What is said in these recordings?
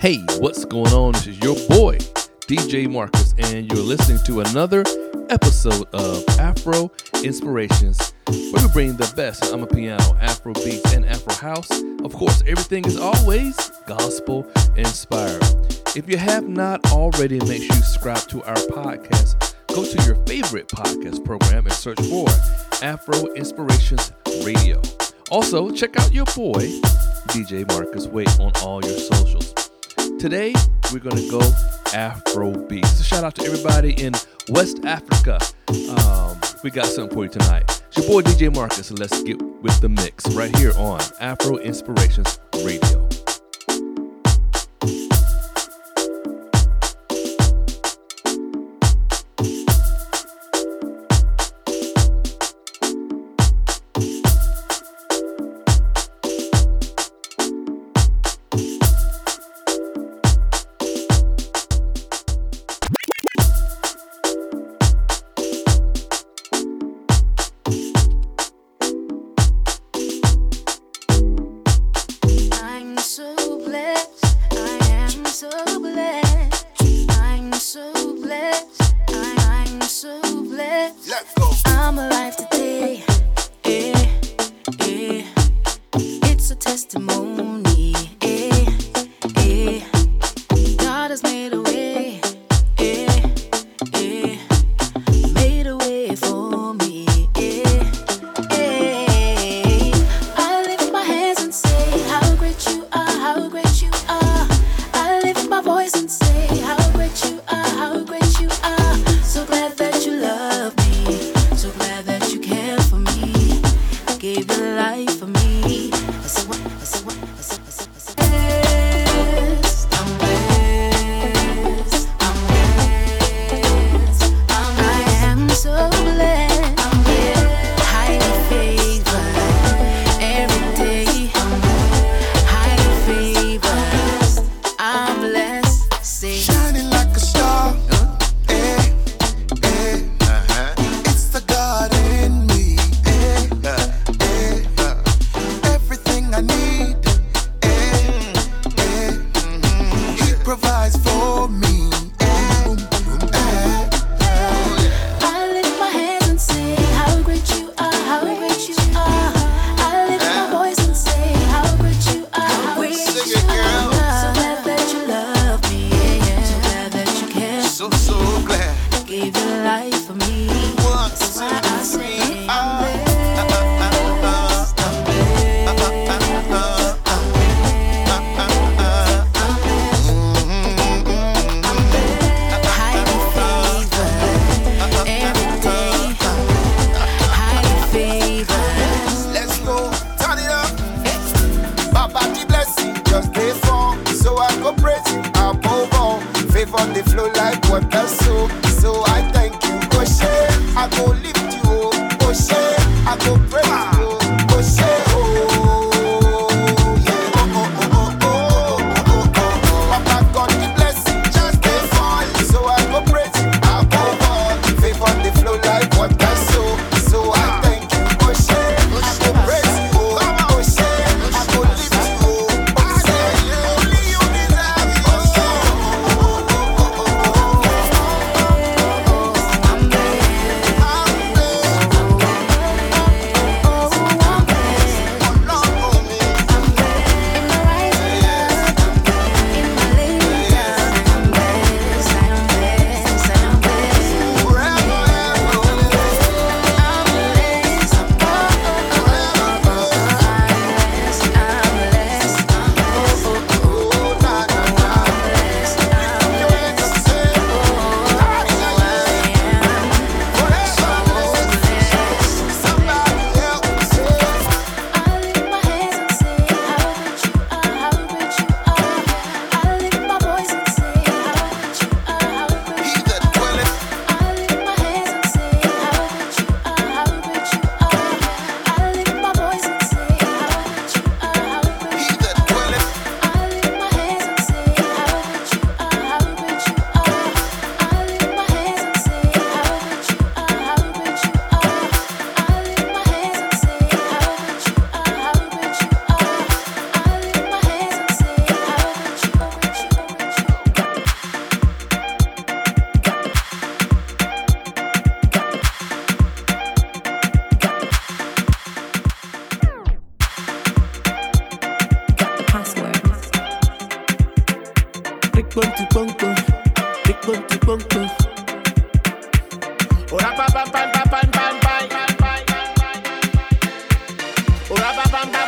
Hey, what's going on? This is your boy, DJ Marcus, and you're listening to another episode of Afro Inspirations, where we bring the best in Amapiano, Afro beats, and Afro house. Of course, everything is always gospel inspired. If you have not already, make sure you subscribe to our podcast. Go to your favorite podcast program and search for Afro Inspirations Radio. Also, check out your boy, DJ Marcus Wade, on all your socials. Today, we're going to go Afro beats. So shout out to everybody in West Africa. Um, we got something for you tonight. It's your boy DJ Marcus, and let's get with the mix right here on Afro Inspirations Radio. plenty bunker, big plenty bunker. Ora oh, ba ba ba ba ba ba ba oh, ba. Ora ba ba ba.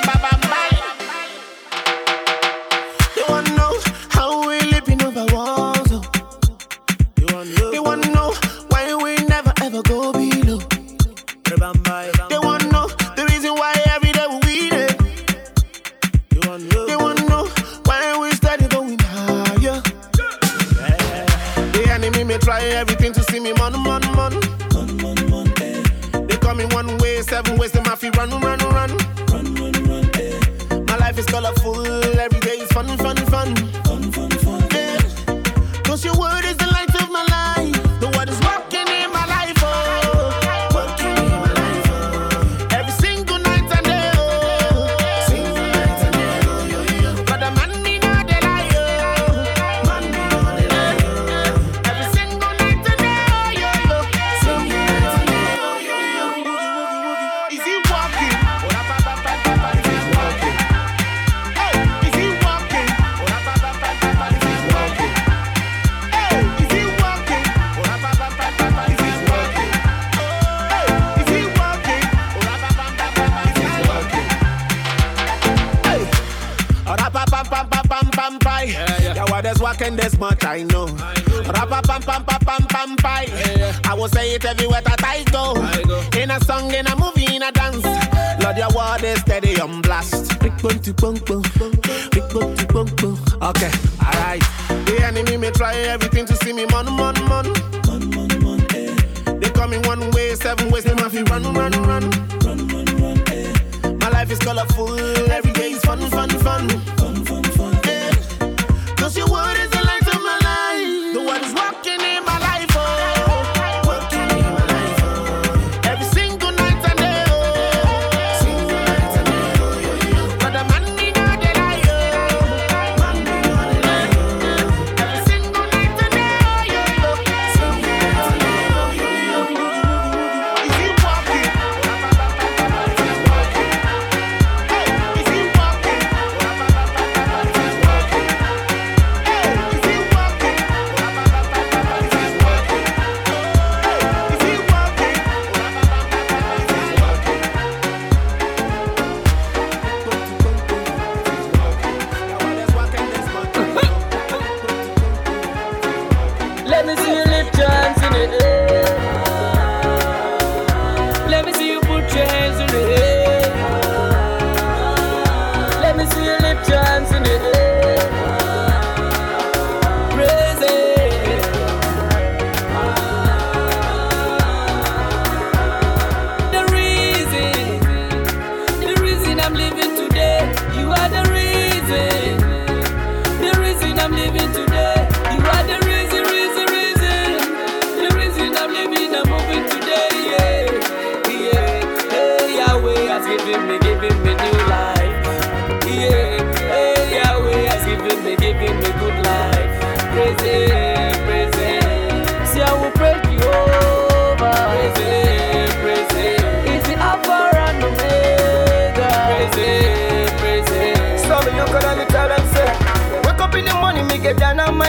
right. The enemy may try everything to see me man, man, man. man, man, man. They coming one way, seven ways, they must be run, run. run, run. Eh. My life is colorful, every day is fun, fun, fun. Fun, fun, fun. Eh. Cause you wouldn't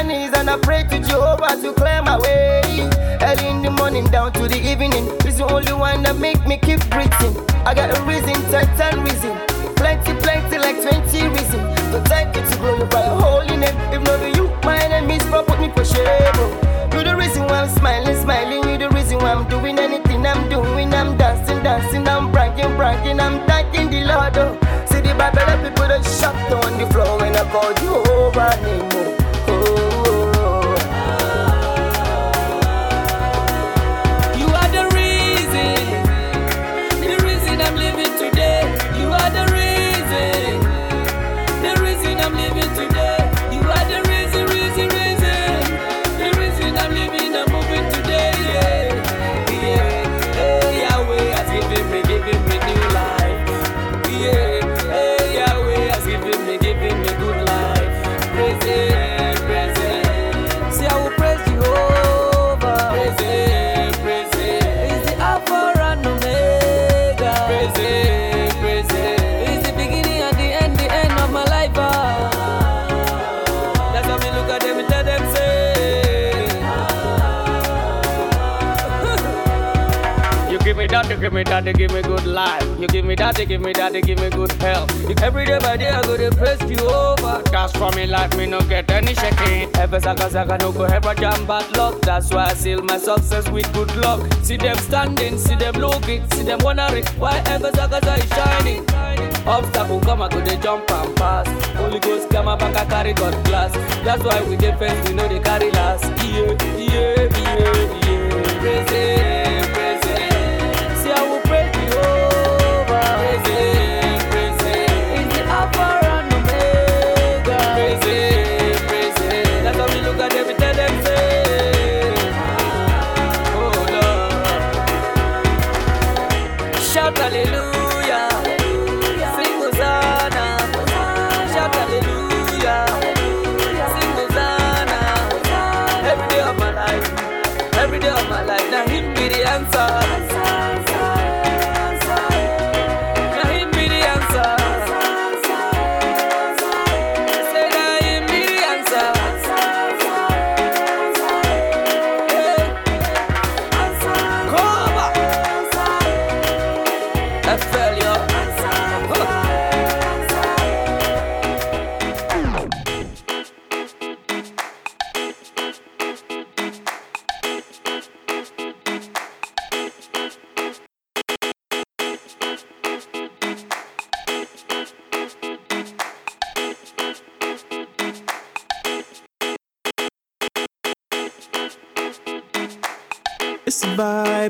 knees and I pray to Jehovah to clear my way. Early in the morning down to the evening He's the only one that make me keep breathing. I got a reason, ten, ten reason, plenty, plenty, like twenty reason. To thank you to glorify your holy name. If not be you, my enemies for put me for shame. You the reason why I'm smiling, smiling. You the reason why I'm doing anything I'm doing. I'm dancing, dancing. I'm bragging, bragging. I'm thanking the Lord. Oh. See the Bible, people that shot on the floor when I call Jehovah's name. Oh. You give me good life. You give me that, give me that, give me good health. Every day by day I go to praise you over. That's for me life, me no get any shaking. Ever saga saga no go ever jam bad luck. That's why I seal my success with good luck. See them standing, see them looking, see them wondering why ever saga is shining. Obstacle come, I go they jump and pass. Holy Ghost come back, I carry God glass. That's why we defense, we know they carry last. Yeah, yeah, yeah, yeah. Praise it, praise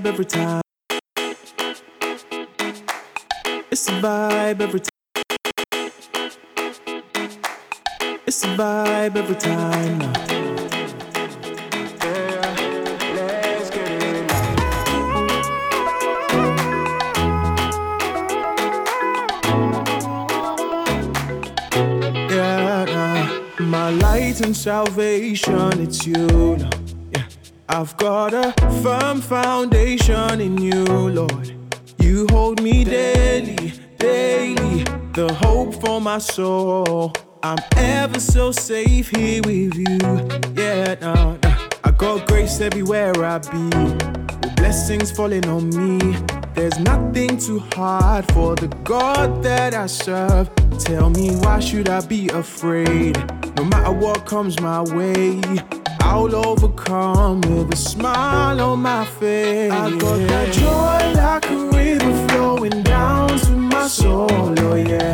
vibe every time. It's a vibe every time. It's a vibe every time. Yeah, nah. my light and salvation, it's you. Now. I've got a firm foundation in you, Lord. You hold me daily, daily, the hope for my soul. I'm ever so safe here with you. Yeah, nah, nah. I got grace everywhere I be, blessings falling on me. There's nothing too hard for the God that I serve. Tell me why should I be afraid? No matter what comes my way, I'll overcome with a smile on my face. I got that joy like a river flowing down to my soul, oh yeah.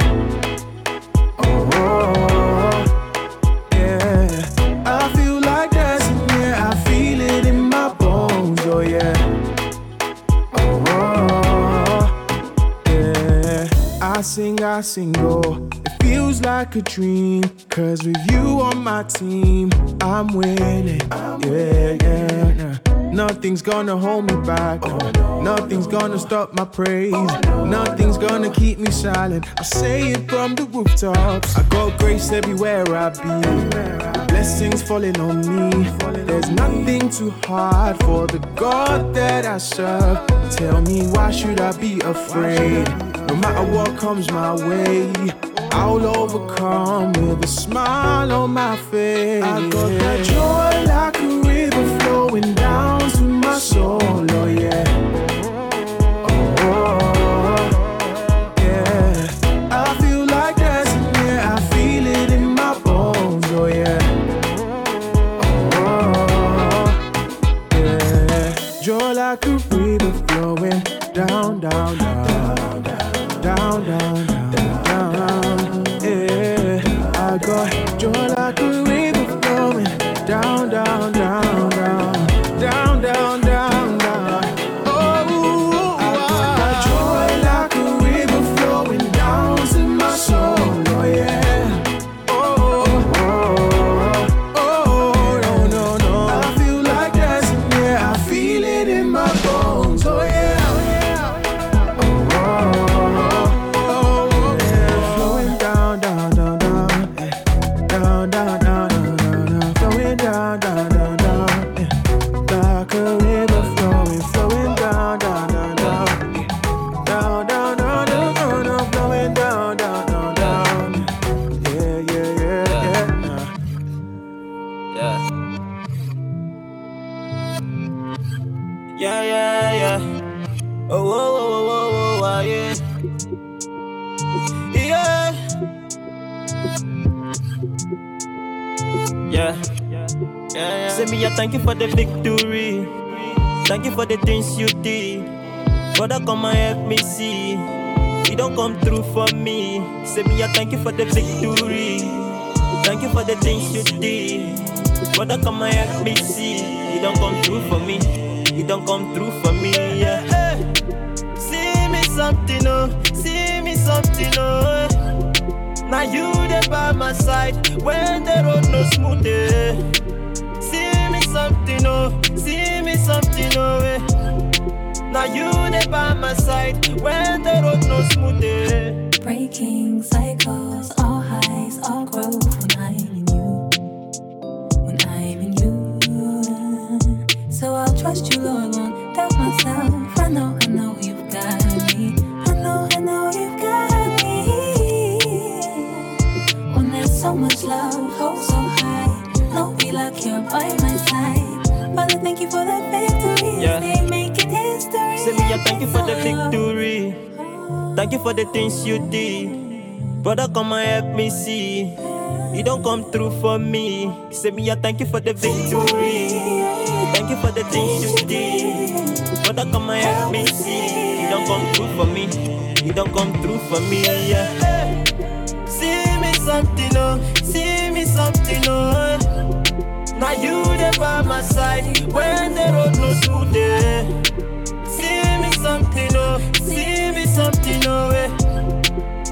Oh, oh, oh yeah. I feel like dancing, yeah. I feel it in my bones, oh yeah. Oh, oh yeah. I sing, I sing, oh. Feels like a dream. Cause with you on my team, I'm winning. Yeah, yeah, yeah. Nothing's gonna hold me back. Oh, no. Nothing's gonna stop my praise. Oh, Nothing's gonna keep me silent. I say it from the rooftops. I got grace everywhere I be. Blessings falling on me. There's nothing too hard for the God that I serve. Tell me why should I be afraid? No matter what comes my way, I'll overcome with a smile on my face. I got that joy like a river flowing down to my soul, oh yeah. Now you there by my side when the road no smooth. Eh. Breaking cycles, all highs, all growth when I'm in you. When I'm in you. So I'll trust you, Lord, won't doubt myself. I know, I know you've got me. I know, I know you've got me. When there's so much love, hope so high. No be like you're by my side. Father, thank you for the victory. Yeah. They making history. Say me, I thank you for the victory. Thank you for the things you did. Brother, come and help me see. You don't come through for me. Say me, I thank you for the victory. Thank you for the things you did. Brother, come and help me see. You don't come through for me. You don't come through for me. Yeah. See me something, oh. See me something, oh. Now you there by my side when the road no smooth. Something, eh.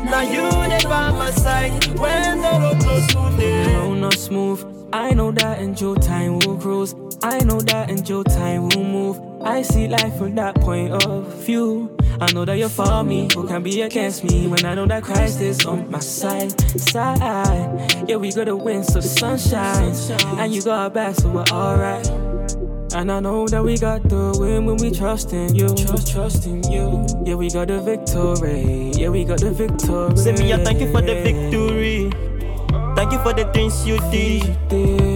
Now you there by my side when the road. No, not smooth. I know that in your time we'll cruise. I know that in your time we'll move. I see life from that point of view. I know that you're for me, who can be against me when I know that Christ is on my side. Side, yeah, we gotta win so the sun shines, and you got our back, so we're alright. And I know that we got the win when we trust in you. Trust, trust in you. Yeah, we got the victory. Yeah, we got the victory. Say me, I thank you for the victory. Thank you for the things you did.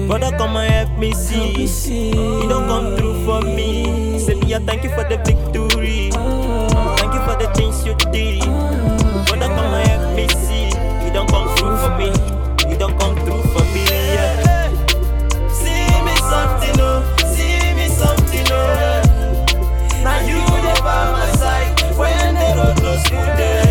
Brother, come and help me see. You don't come through for me. Say me, I thank you for the victory. Ah. Thank you for the things you did. Ah. Road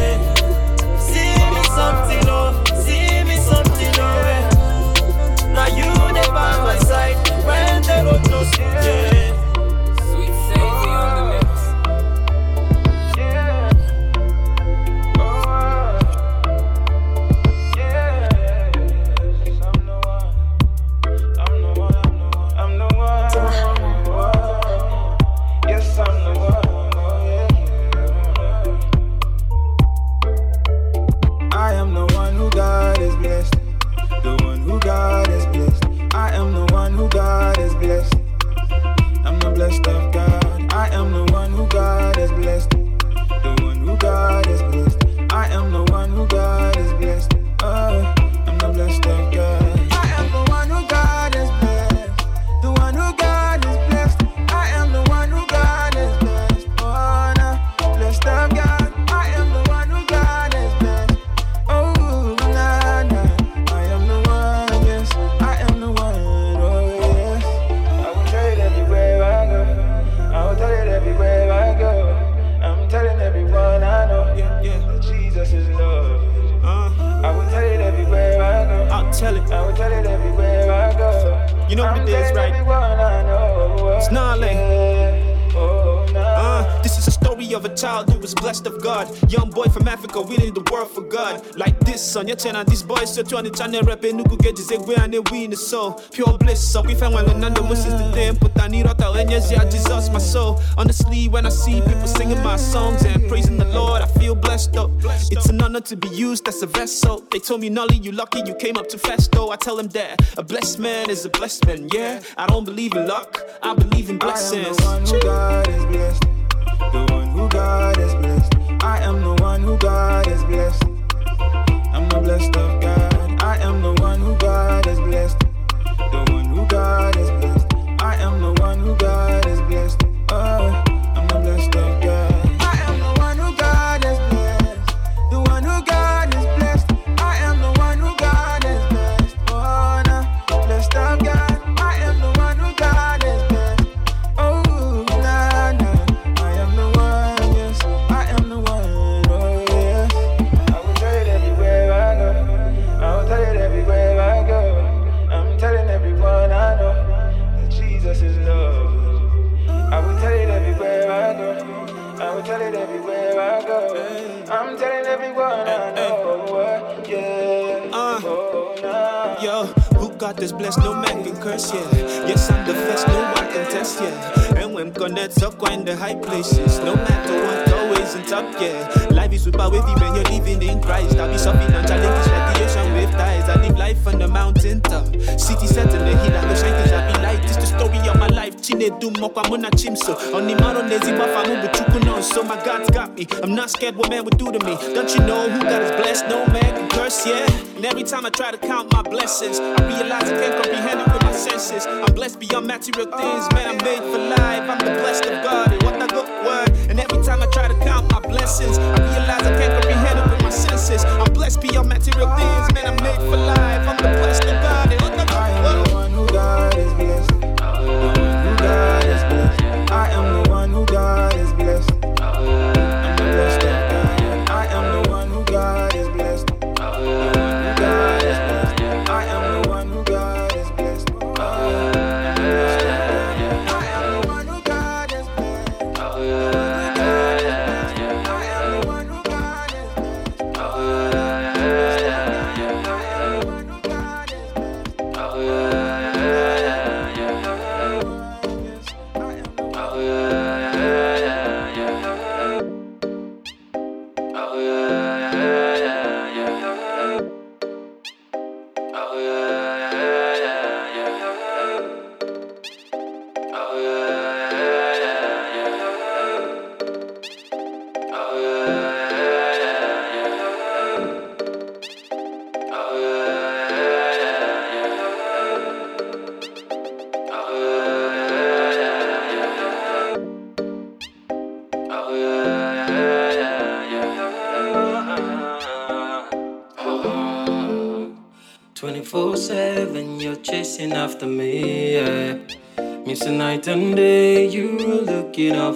is of a child who was blessed of God. Young boy from Africa, winning the world for God. Like this son, you turn on this boy, so to the channel rap, and nuku get this egg, and we in the soul. Pure bliss, so we found one another, was since the day, put on it out, and yes, yeah, Jesus, my soul. Honestly, when I see people singing my songs and praising the Lord, I feel blessed up. It's an honor to be used as a vessel. They told me, Nolly, you lucky you came up too fast, though. I tell them that a blessed man is a blessed man, yeah. I don't believe in luck, I believe in blessings. The one who God is blessed. I am the one who God is blessed. I'm the blessed of God. I am the one who God is blessed. The one who God is blessed. I am the one who God is blessed. Oh, I'm the blessed of everyone I know. Yeah. Uh. Oh, nah. Yo, who got this blessed? No man can curse, yeah. Yes, I'm the best, no one can test, yeah. And when connect up in the high places, no matter what, always in top, yeah. Life is super wavy when you're living in Christ. I'll be suffering on challenges like the ocean with tides. I live life on the mountain top. City set in the hill, I go shine things, I be light. This the story of my life. Chine do mokwa muna chimso. On the man on the ziba famu buchuku no. So my God's got me. I'm not scared what man would do to me. Don't you know who God is blessed? No man can curse, yeah. And every time I try to count my blessings, I realize I can't comprehend it with my senses. I'm blessed beyond material things, man. I'm made for life. I'm the blessed of God. And what a good word. And every time I try to count my blessings, I realize I can't comprehend it with my senses. I'm blessed beyond material things, man. I'm made for life. I'm the blessed of God.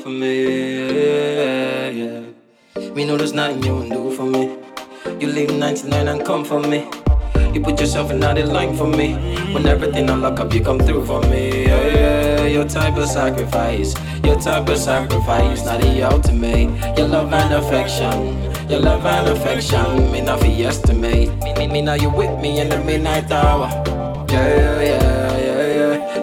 For me. Yeah, yeah. Me know there's nothing you can do for me. You leave 99 and come for me. You put yourself in the line for me. When everything I lock up, you come through for me. Yeah, yeah. Your type of sacrifice, your type of sacrifice, not the ultimate. Your love and affection, your love and affection, me not for estimate. Me, me, me now you with me in the midnight hour. Yeah, yeah.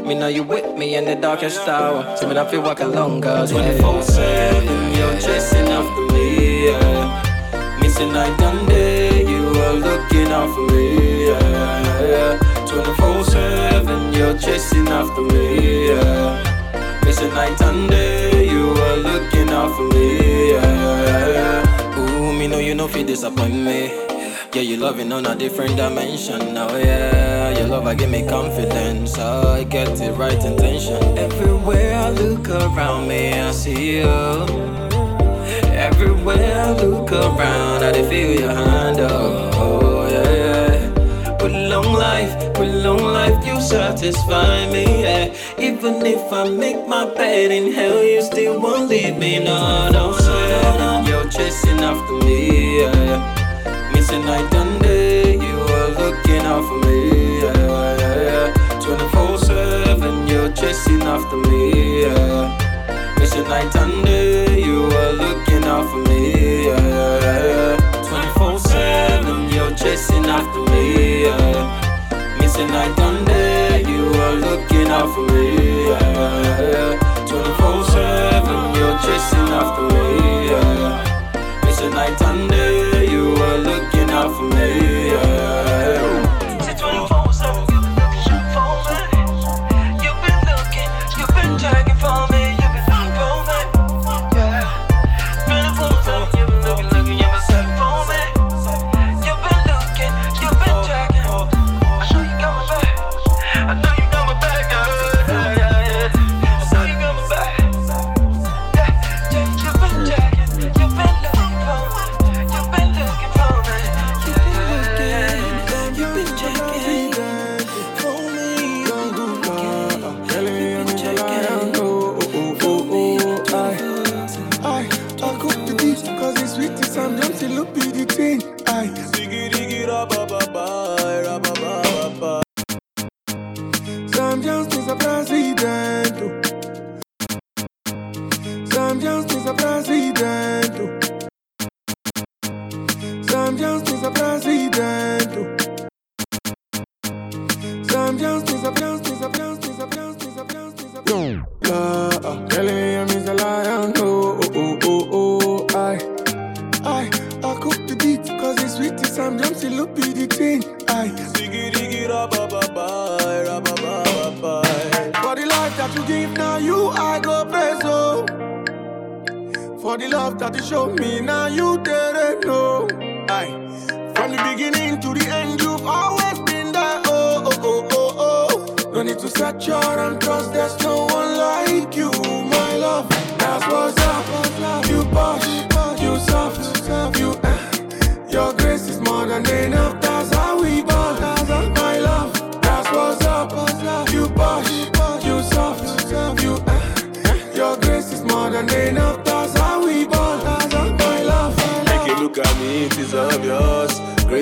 Me know you with me in the darkest hour. So me not feel walk alone, cause 24 7, you're chasing after me. Yeah. Missing night and day, you are looking out for me. Yeah, yeah, yeah. 24 7, you're chasing after me. Yeah. Missing night and day, you are looking out for me. Yeah. Ooh, me know you know fi disappoint me. Yeah, you loving on a different dimension now, yeah. Your love, I give me confidence. I get the right intention. Everywhere I look around me, I see you. Everywhere I look around, I feel your hand, oh, yeah. With long life, with long life, you satisfy me, yeah. Even if I make my bed in hell, you still won't leave me, no, no, no. You're chasing after me, yeah. Missing night and day, you are looking out for me, yeah, yeah, yeah. 24 7, you're chasing after me, yeah. Missing night and day, you are looking out for me, yeah, yeah, yeah. 24 7, you're chasing after me, yeah. Missing night and day, you are looking out for me, yeah, yeah, yeah. 24 7, you're chasing after me, yeah. Missing night and day, you are looking for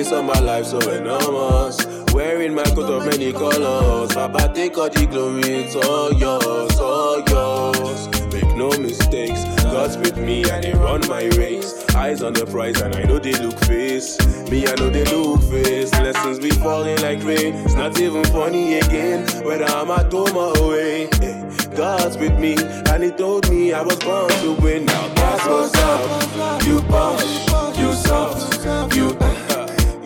Grace on my life so enormous. Wearing my coat of many colors. Baba, take all the glory, it's all yours, all yours. Make no mistakes, God's with me and they run my race. Eyes on the prize and I know they look face. Me, I know they look face. Blessings be falling like rain. It's not even funny again. Whether I'm at home or away. Eh, God's with me and he told me I was born to win. Now that's what's up. You posh, you soft, you.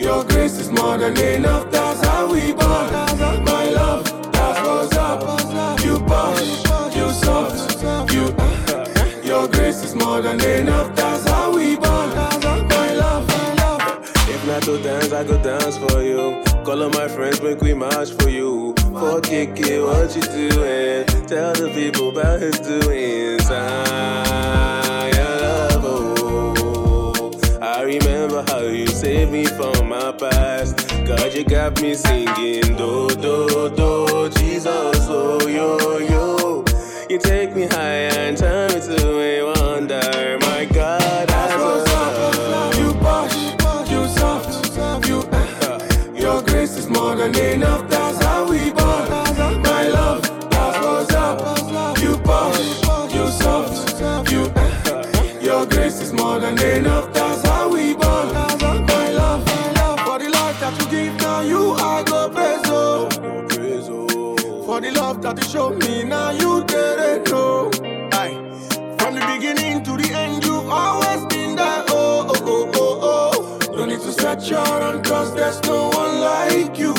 Your grace is more than enough. That's how we bond, my love. That's what's up. You posh, you soft, you. Uh, your grace is more than enough. That's how we bond, my love, my love. If not to dance, I could dance for you. Call on my friends, make we march for you. For Kiki, what you doing? Tell the people about his doings. Ah. I remember how you saved me from my past. God, you got me singing do do do. Jesus, oh yo yo. You take me high and turn me to a wonder. My God, I up. You posh, you soft, you. Uh, your grace is more than enough. That's From the beginning to the end, you've always been there. Oh, oh, oh, oh, oh. No need to search around, cause there's no one like you,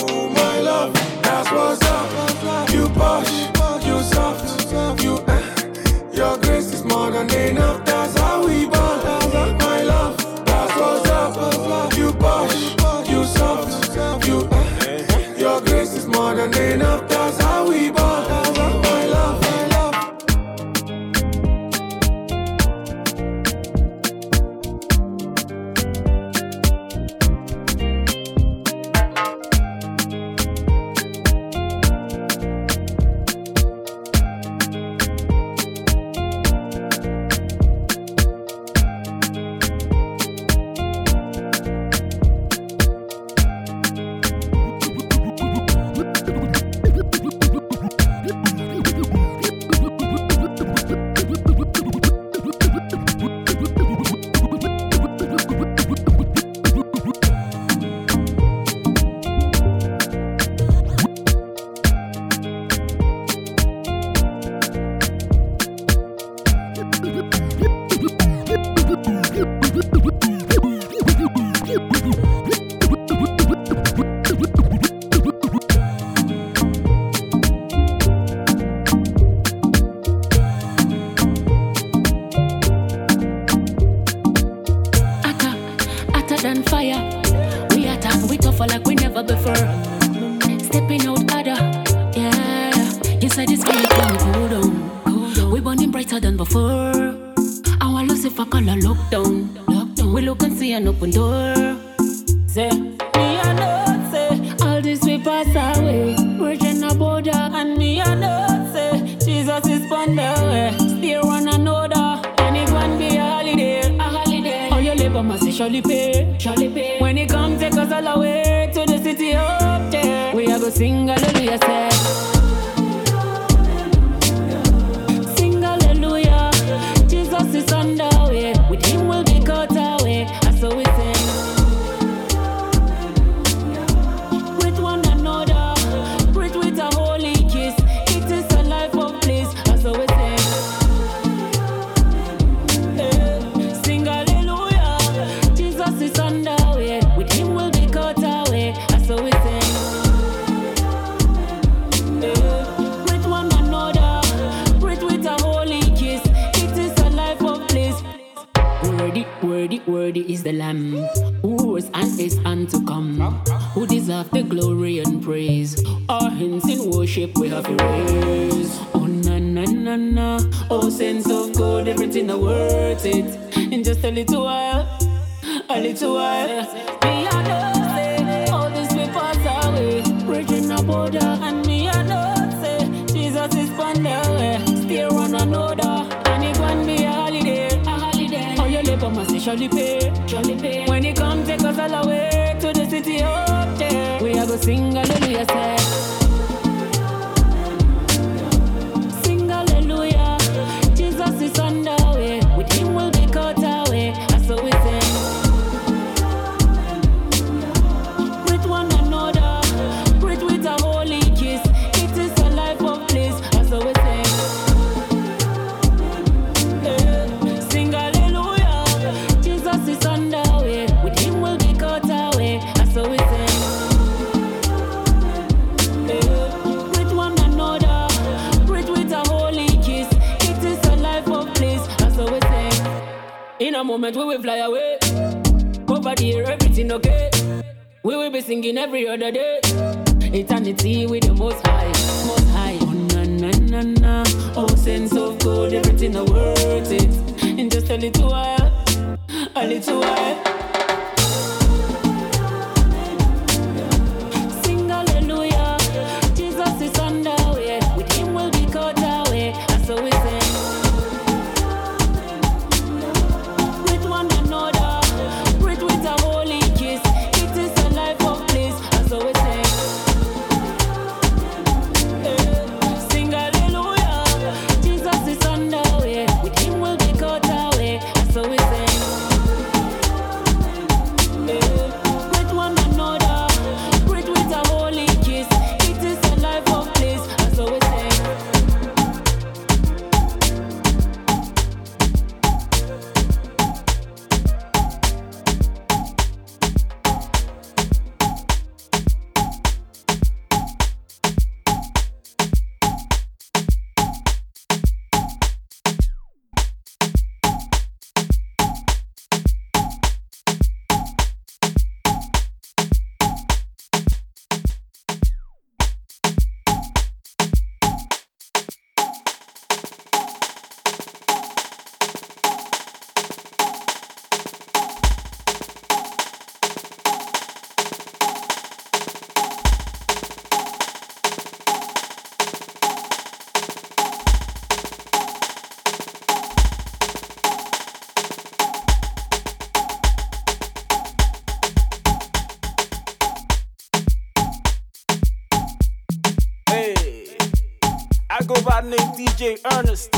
We look and see an open door. Say, me I know say all this we pass away. Virgin a border and me I know say Jesus is on the way. Stay one another and it won't be a holiday, a holiday. All your labor must surely pay, surely pay. When it comes, take us all away to the city up there. We are go sing hallelujah, say. Worthy, is the Lamb who was and is and to come, who deserve the glory and praise. Our hands in worship we have to raise. Oh na na na na, oh sense of God, everything are worth it. In just a little while, a little while. Me I know say all this will pass away, bridging a border, and me I know say Jesus is on the way. Still one another, and it gon' be your labor must surely pay, surely pay. When it come, take us all away to the city up there. We are go sing hallelujah, say. Singing every other day. Eternity with the most high, most high. Oh na na na na. Oh sense of God, everything are worth it. In just a little while, a little while. DJ Earnesty,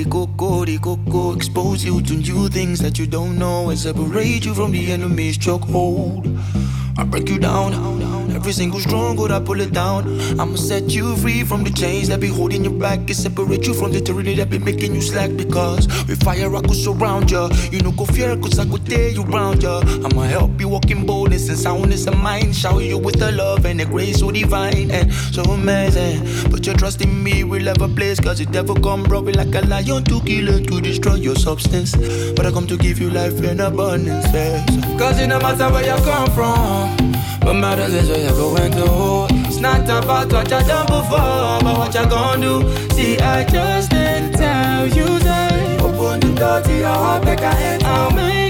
coco de coco. Expose you to new things that you don't know and separate you from the enemy's chokehold. I break you down, every single stronghold I pull it down. I'ma set you free from the chains that be holding you back and separate you from the tyranny that be making you slack. Because with fire I go surround ya, you know go fear cause I could tear you round ya. I'ma help you walk in boldness and soundness of mind. Shower you with the love and the grace so divine and so amazing. Put your trust in me, we'll have a place cause it never come robbing like a lion to kill and to destroy your substance. But I come to give you life in abundance. Yeah. Cause it no matter where you come from. What matters is where you're going to. It's not about what you done before, but what you gonna do. See, I just didn't tell you that. Open the door to your heart, make I enter.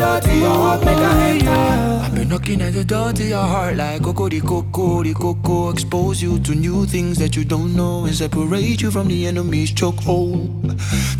Door to your make I enter. Knocking at the door to your heart like coco de coco. Expose you to new things that you don't know and separate you from the enemy's chokehold.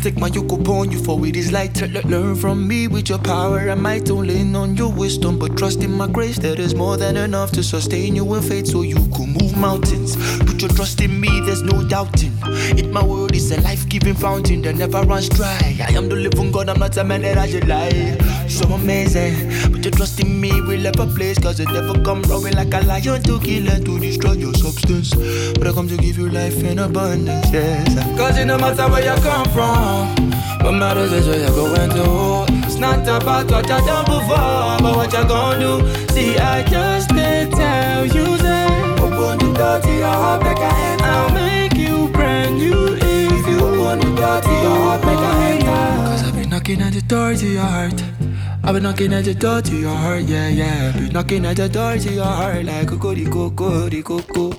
Take my yoke upon you, for it is light. Le- Learn from me with your power and might. Don't lean on your wisdom, but trust in my grace. That is more than enough to sustain you in faith, so you can move mountains. Put your trust in me, there's no doubting. It my word is a life-giving fountain that never runs dry. I am the living God, I'm not a man that I should lie. So amazing. Put your trust in me, we'll have a place, cause it never come roaring like a lion to kill and to destroy your substance. But I come to give you life in abundance, yes. Cause it no matter where you come from, what matters is where you're going to. It's not about what you done before, but what you gonna do. See, I just did tell you that. Open the door to your heart, make I enter. I'll make you brand new if you open the door to your heart, make I enter. Cause I've been knocking at the door to your heart. I've been knocking at the door to your heart, yeah, yeah. Been knocking at the door to your heart like coco de coco de coco.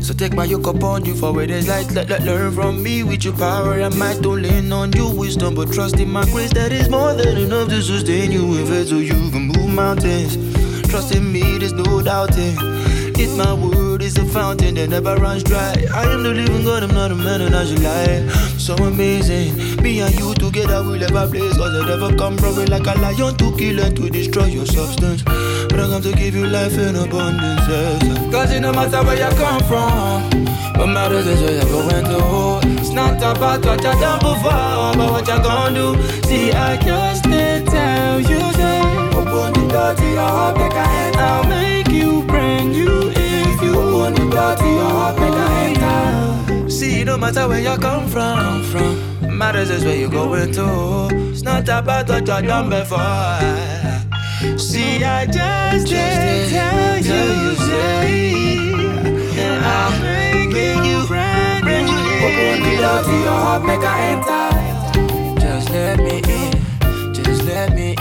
So take my yoke upon you for where there's light. Let, let learn from me with your power and might. Don't lean on your wisdom, but trust in my grace that is more than enough to sustain you in faith so you can move mountains. Trust in me, there's no doubting. If my word a fountain that never runs dry, I am the living God, I'm not a man and I should lie. So amazing, me and you together will ever blaze. Cause I never come roaring like a lion to kill and to destroy your substance. But I come to give you life in abundance. Yes. Cause it no matter where you come from, what matters is where you're going to. It's not about what you done before, but what you gonna do. See, I just did tell you that. Open the door to your heart, make I enter. I'll make you brand new door to your heart, make I enter. See, no matter where you come from, come from. Matters is where you going to. It's not about what you've done before. See, I just did tell you, say, and I'll make you brand new. Open the door to your heart, make I enter. Just let me in, just let me in,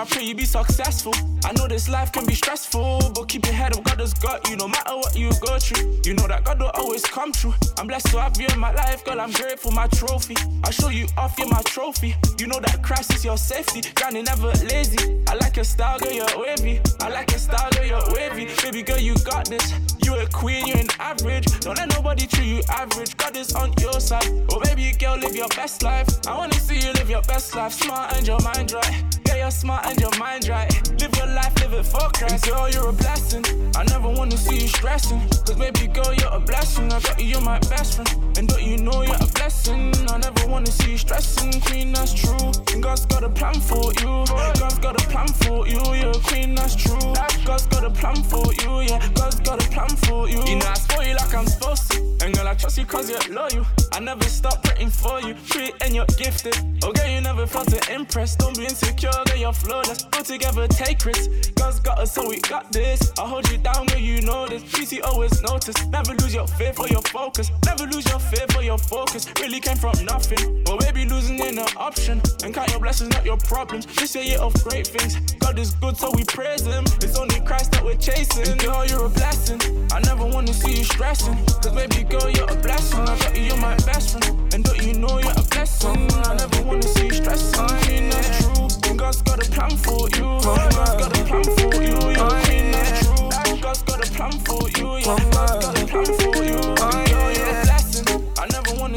I pray you be successful. I know this life can be stressful, but keep your head up. God has got you, no matter what you go through. You know that God will always come true. I'm blessed to have you in my life, girl. I'm grateful, my trophy. I show you off, you're my trophy. You know that Christ is your safety. Granny never lazy. I like your style, girl, you're wavy. I like your style, girl, you're wavy. Baby girl, you got this. You a queen, you're an average. Don't let nobody treat you average. God is on your side. Oh, baby girl, live your best life. I wanna see you live your best life. Smart and your mind right. You're smart and your mind right. Live your life, live it for Christ. Girl, you're a blessing. I never wanna see you stressing. Cause baby girl, you're a blessing. I got you, you're my best friend. And don't you know you're a blessing? I never wanna see you stressing. Queen, that's true. And God's got a plan for you. God's got a plan for you. You're queen, that's true. God's got a plan for you. Yeah, God's got a plan for you. You know, I spoil you like I'm supposed to. And girl, I trust you cause you're loyal. I never stop praying for you. Pretty and you're gifted. Okay, you never felt to impress. Don't be insecure, girl, you're flawless. Go together, take risks. God's got us, so we got this. I hold you down when you know this. PC always notice. Never lose your faith or your focus. Never lose your faith or your focus. Really came from nothing. Well, maybe losing ain't an option. And count your blessings, not your problems. This a year of great things. God is good, so we praise Him. It's only Christ that we're chasing. Girl, you're a blessing. I never wanna see you stressing. Cause baby girl, you're a blessing. I got you, you're my best friend. And don't you know you're a blessing? I never wanna see you stressing. Queen, that's true. And God's got a plan for you. God's got a plan for you. You're a queen, that's true. God's got a plan for you. Yeah, God's got a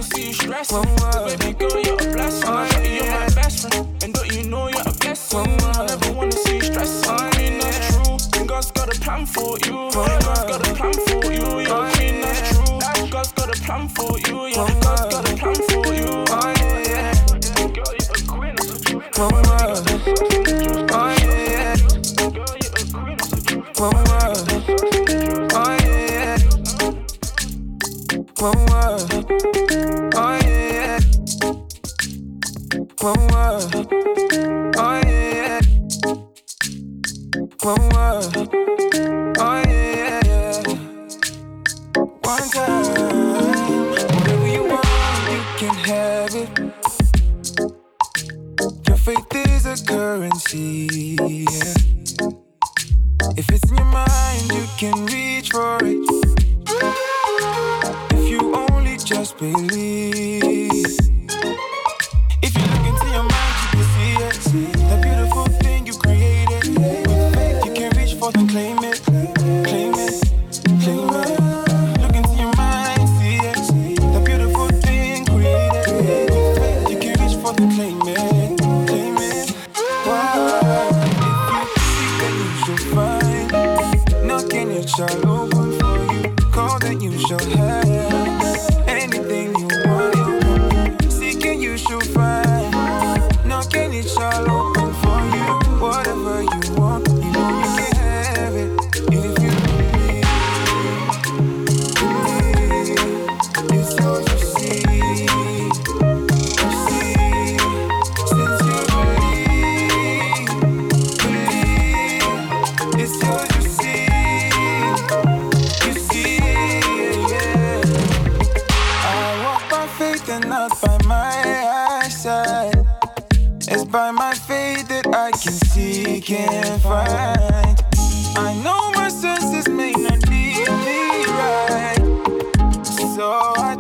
wanna see you stressing. Cause baby girl, you're a blessing. Got you, you're my best friend. And don't you know you're a blessing? I never wanna see you stressing. Queen, that's true. And God's got a plan for you. God's got a plan for you. You're a queen, that's true. God's got a plan for you. Yeah, God's got a plan for you. Oh, yeah. Girl, you're a queen. Oh yeah. One word. Oh yeah. One word. Oh One word. Oh yeah. One word.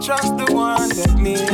Trust the one that lives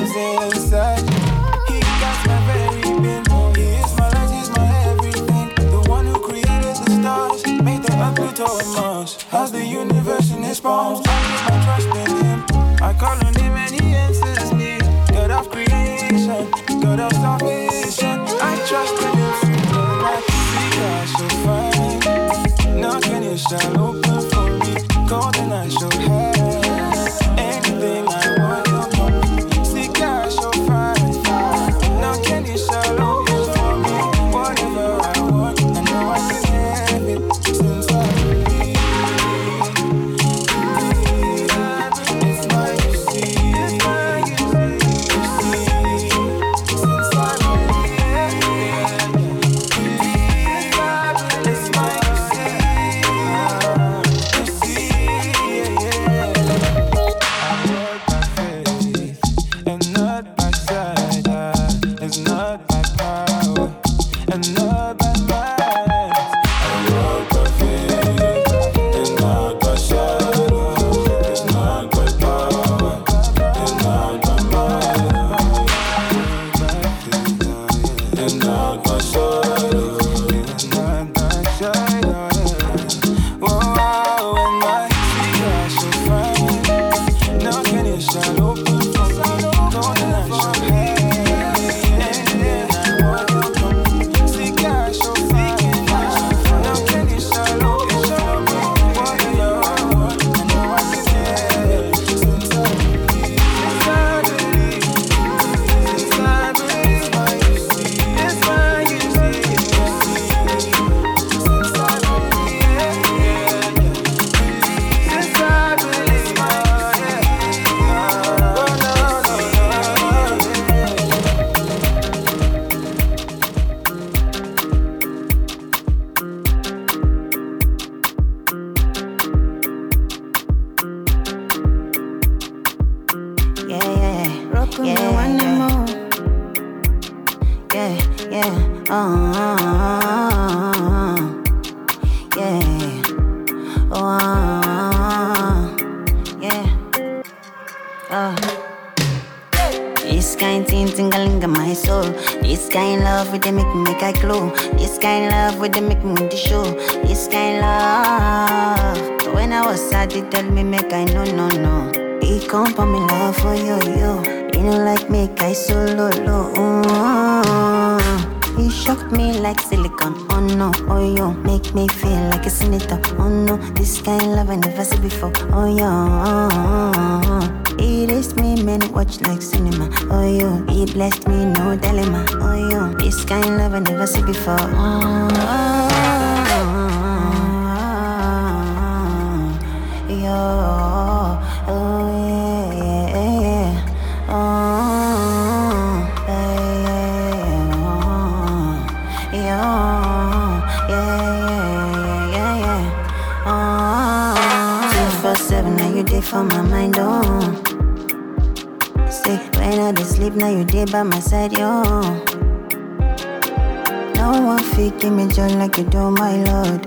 One fit give me joy like you do, my lord.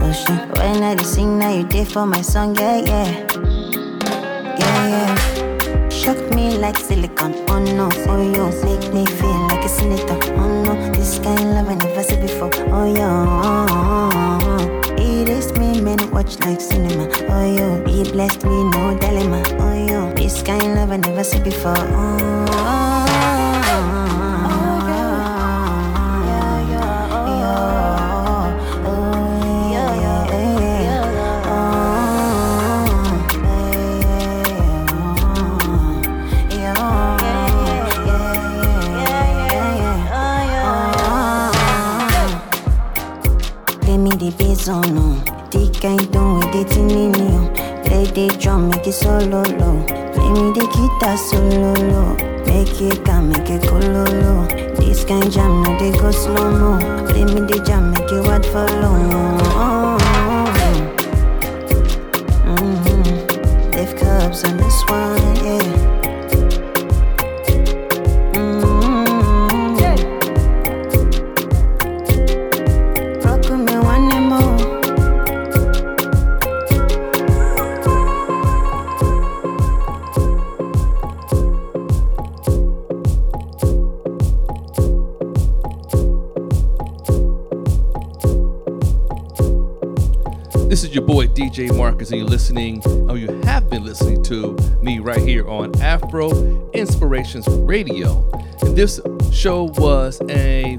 Oh shit, when I sing, now you day for my song, yeah, yeah, yeah, yeah. Shock me like silicone, oh no, oh yo, make me feel like a senator, oh no, this kind of love I never see before, oh yo. It is me, man, watch like cinema, oh yo, he blessed me, no dilemma, oh yo, this kind of love I never see before, oh. Done with the tin in you. Play the drum, make it solo low. Play me the guitar solo low. Make it come, make it cool low low. This kind jam, no they go slow mo. Play me the jam, make it what follow. Mm-hmm. DJ Marcus, and you're listening, or you have been listening to me right here on Afro Inspirations Radio. And this show was a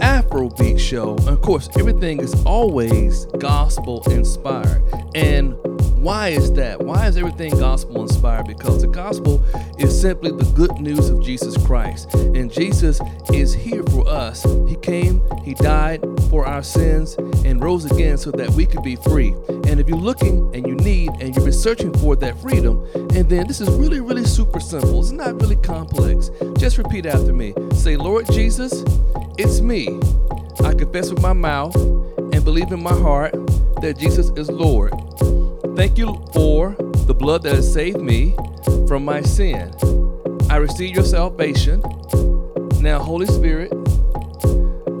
Afrobeat show. And of course, everything is always gospel inspired. And why is that? Why is everything gospel inspired? Because the gospel is simply the good news of Jesus Christ. And Jesus is here for us. He came, He died for our sins, and rose again so that we could be free. And if you're looking and you need and you've been searching for that freedom, and then this is really, really super simple. It's not really complex. Just repeat after me. Say, Lord Jesus, it's me. I confess with my mouth and believe in my heart that Jesus is Lord. Thank you for the blood that has saved me from my sin. I receive your salvation. Now, Holy Spirit,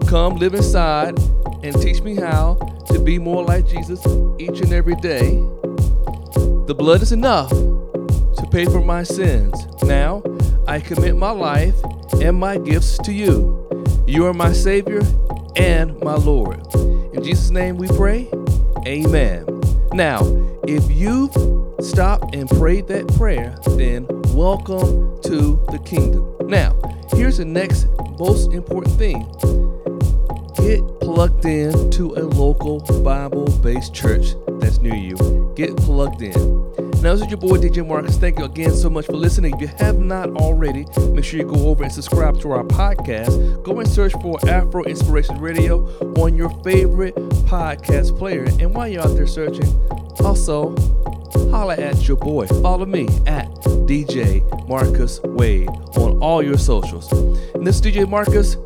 come live inside and teach me how to be more like Jesus each and every day. The blood is enough to pay for my sins. Now, I commit my life and my gifts to you. You are my Savior and my Lord. In Jesus' name we pray. Amen. Now, if you've stopped and prayed that prayer, then welcome to the kingdom. Now, here's the next most important thing get plugged in to a local Bible based church that's near you. Get plugged in. Now, this is your boy DJ Marcus. Thank you again so much for listening. If you have not already, make sure you go over and subscribe to our podcast. Go and search for Afro Inspiration Radio on your favorite podcast player. And while you're out there searching, also holla at your boy. Follow me at DJ Marcus Wade on all your socials. And this is DJ Marcus.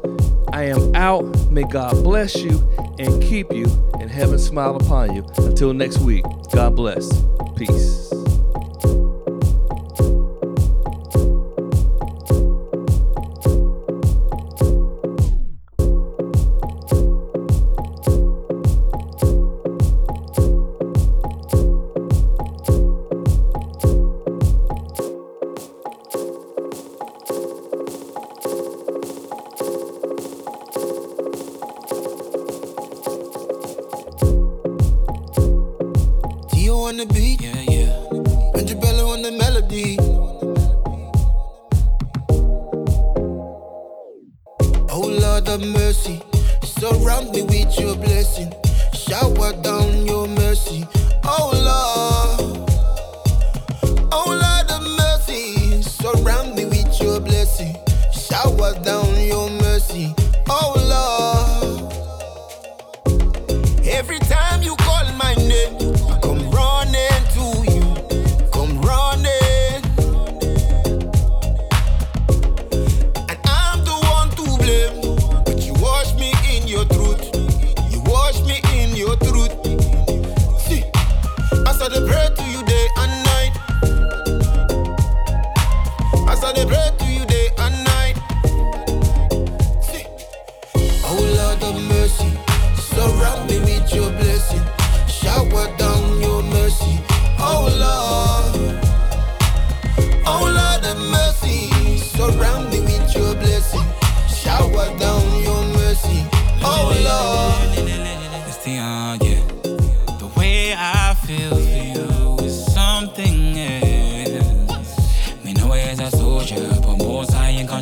I am out. May God bless you and keep you, and heaven smile upon you. Until next week, God bless. Peace.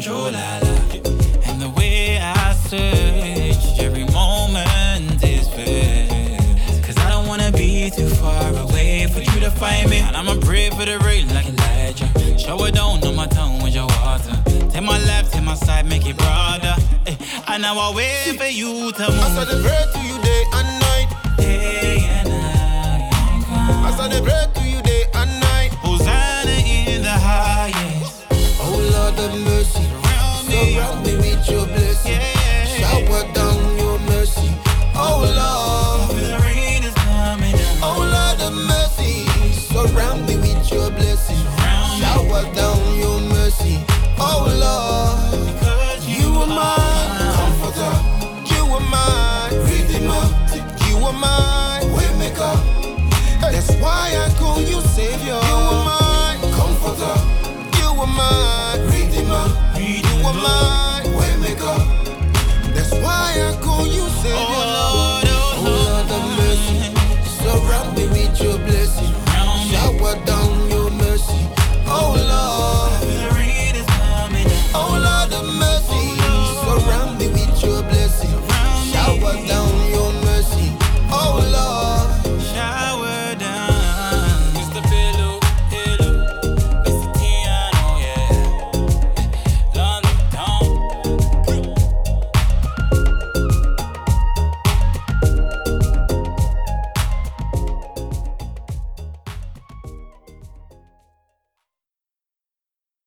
control, la la. And the way I search every moment is best. Cause I don't wanna be too far away for you to find me. And I'ma pray for the rain like Elijah. Shower down on my town with your water. Take my left, take my side, make it broader. Eh, and now I wait for you to move. I celebrate to you day and night. Day and night. I celebrate to you day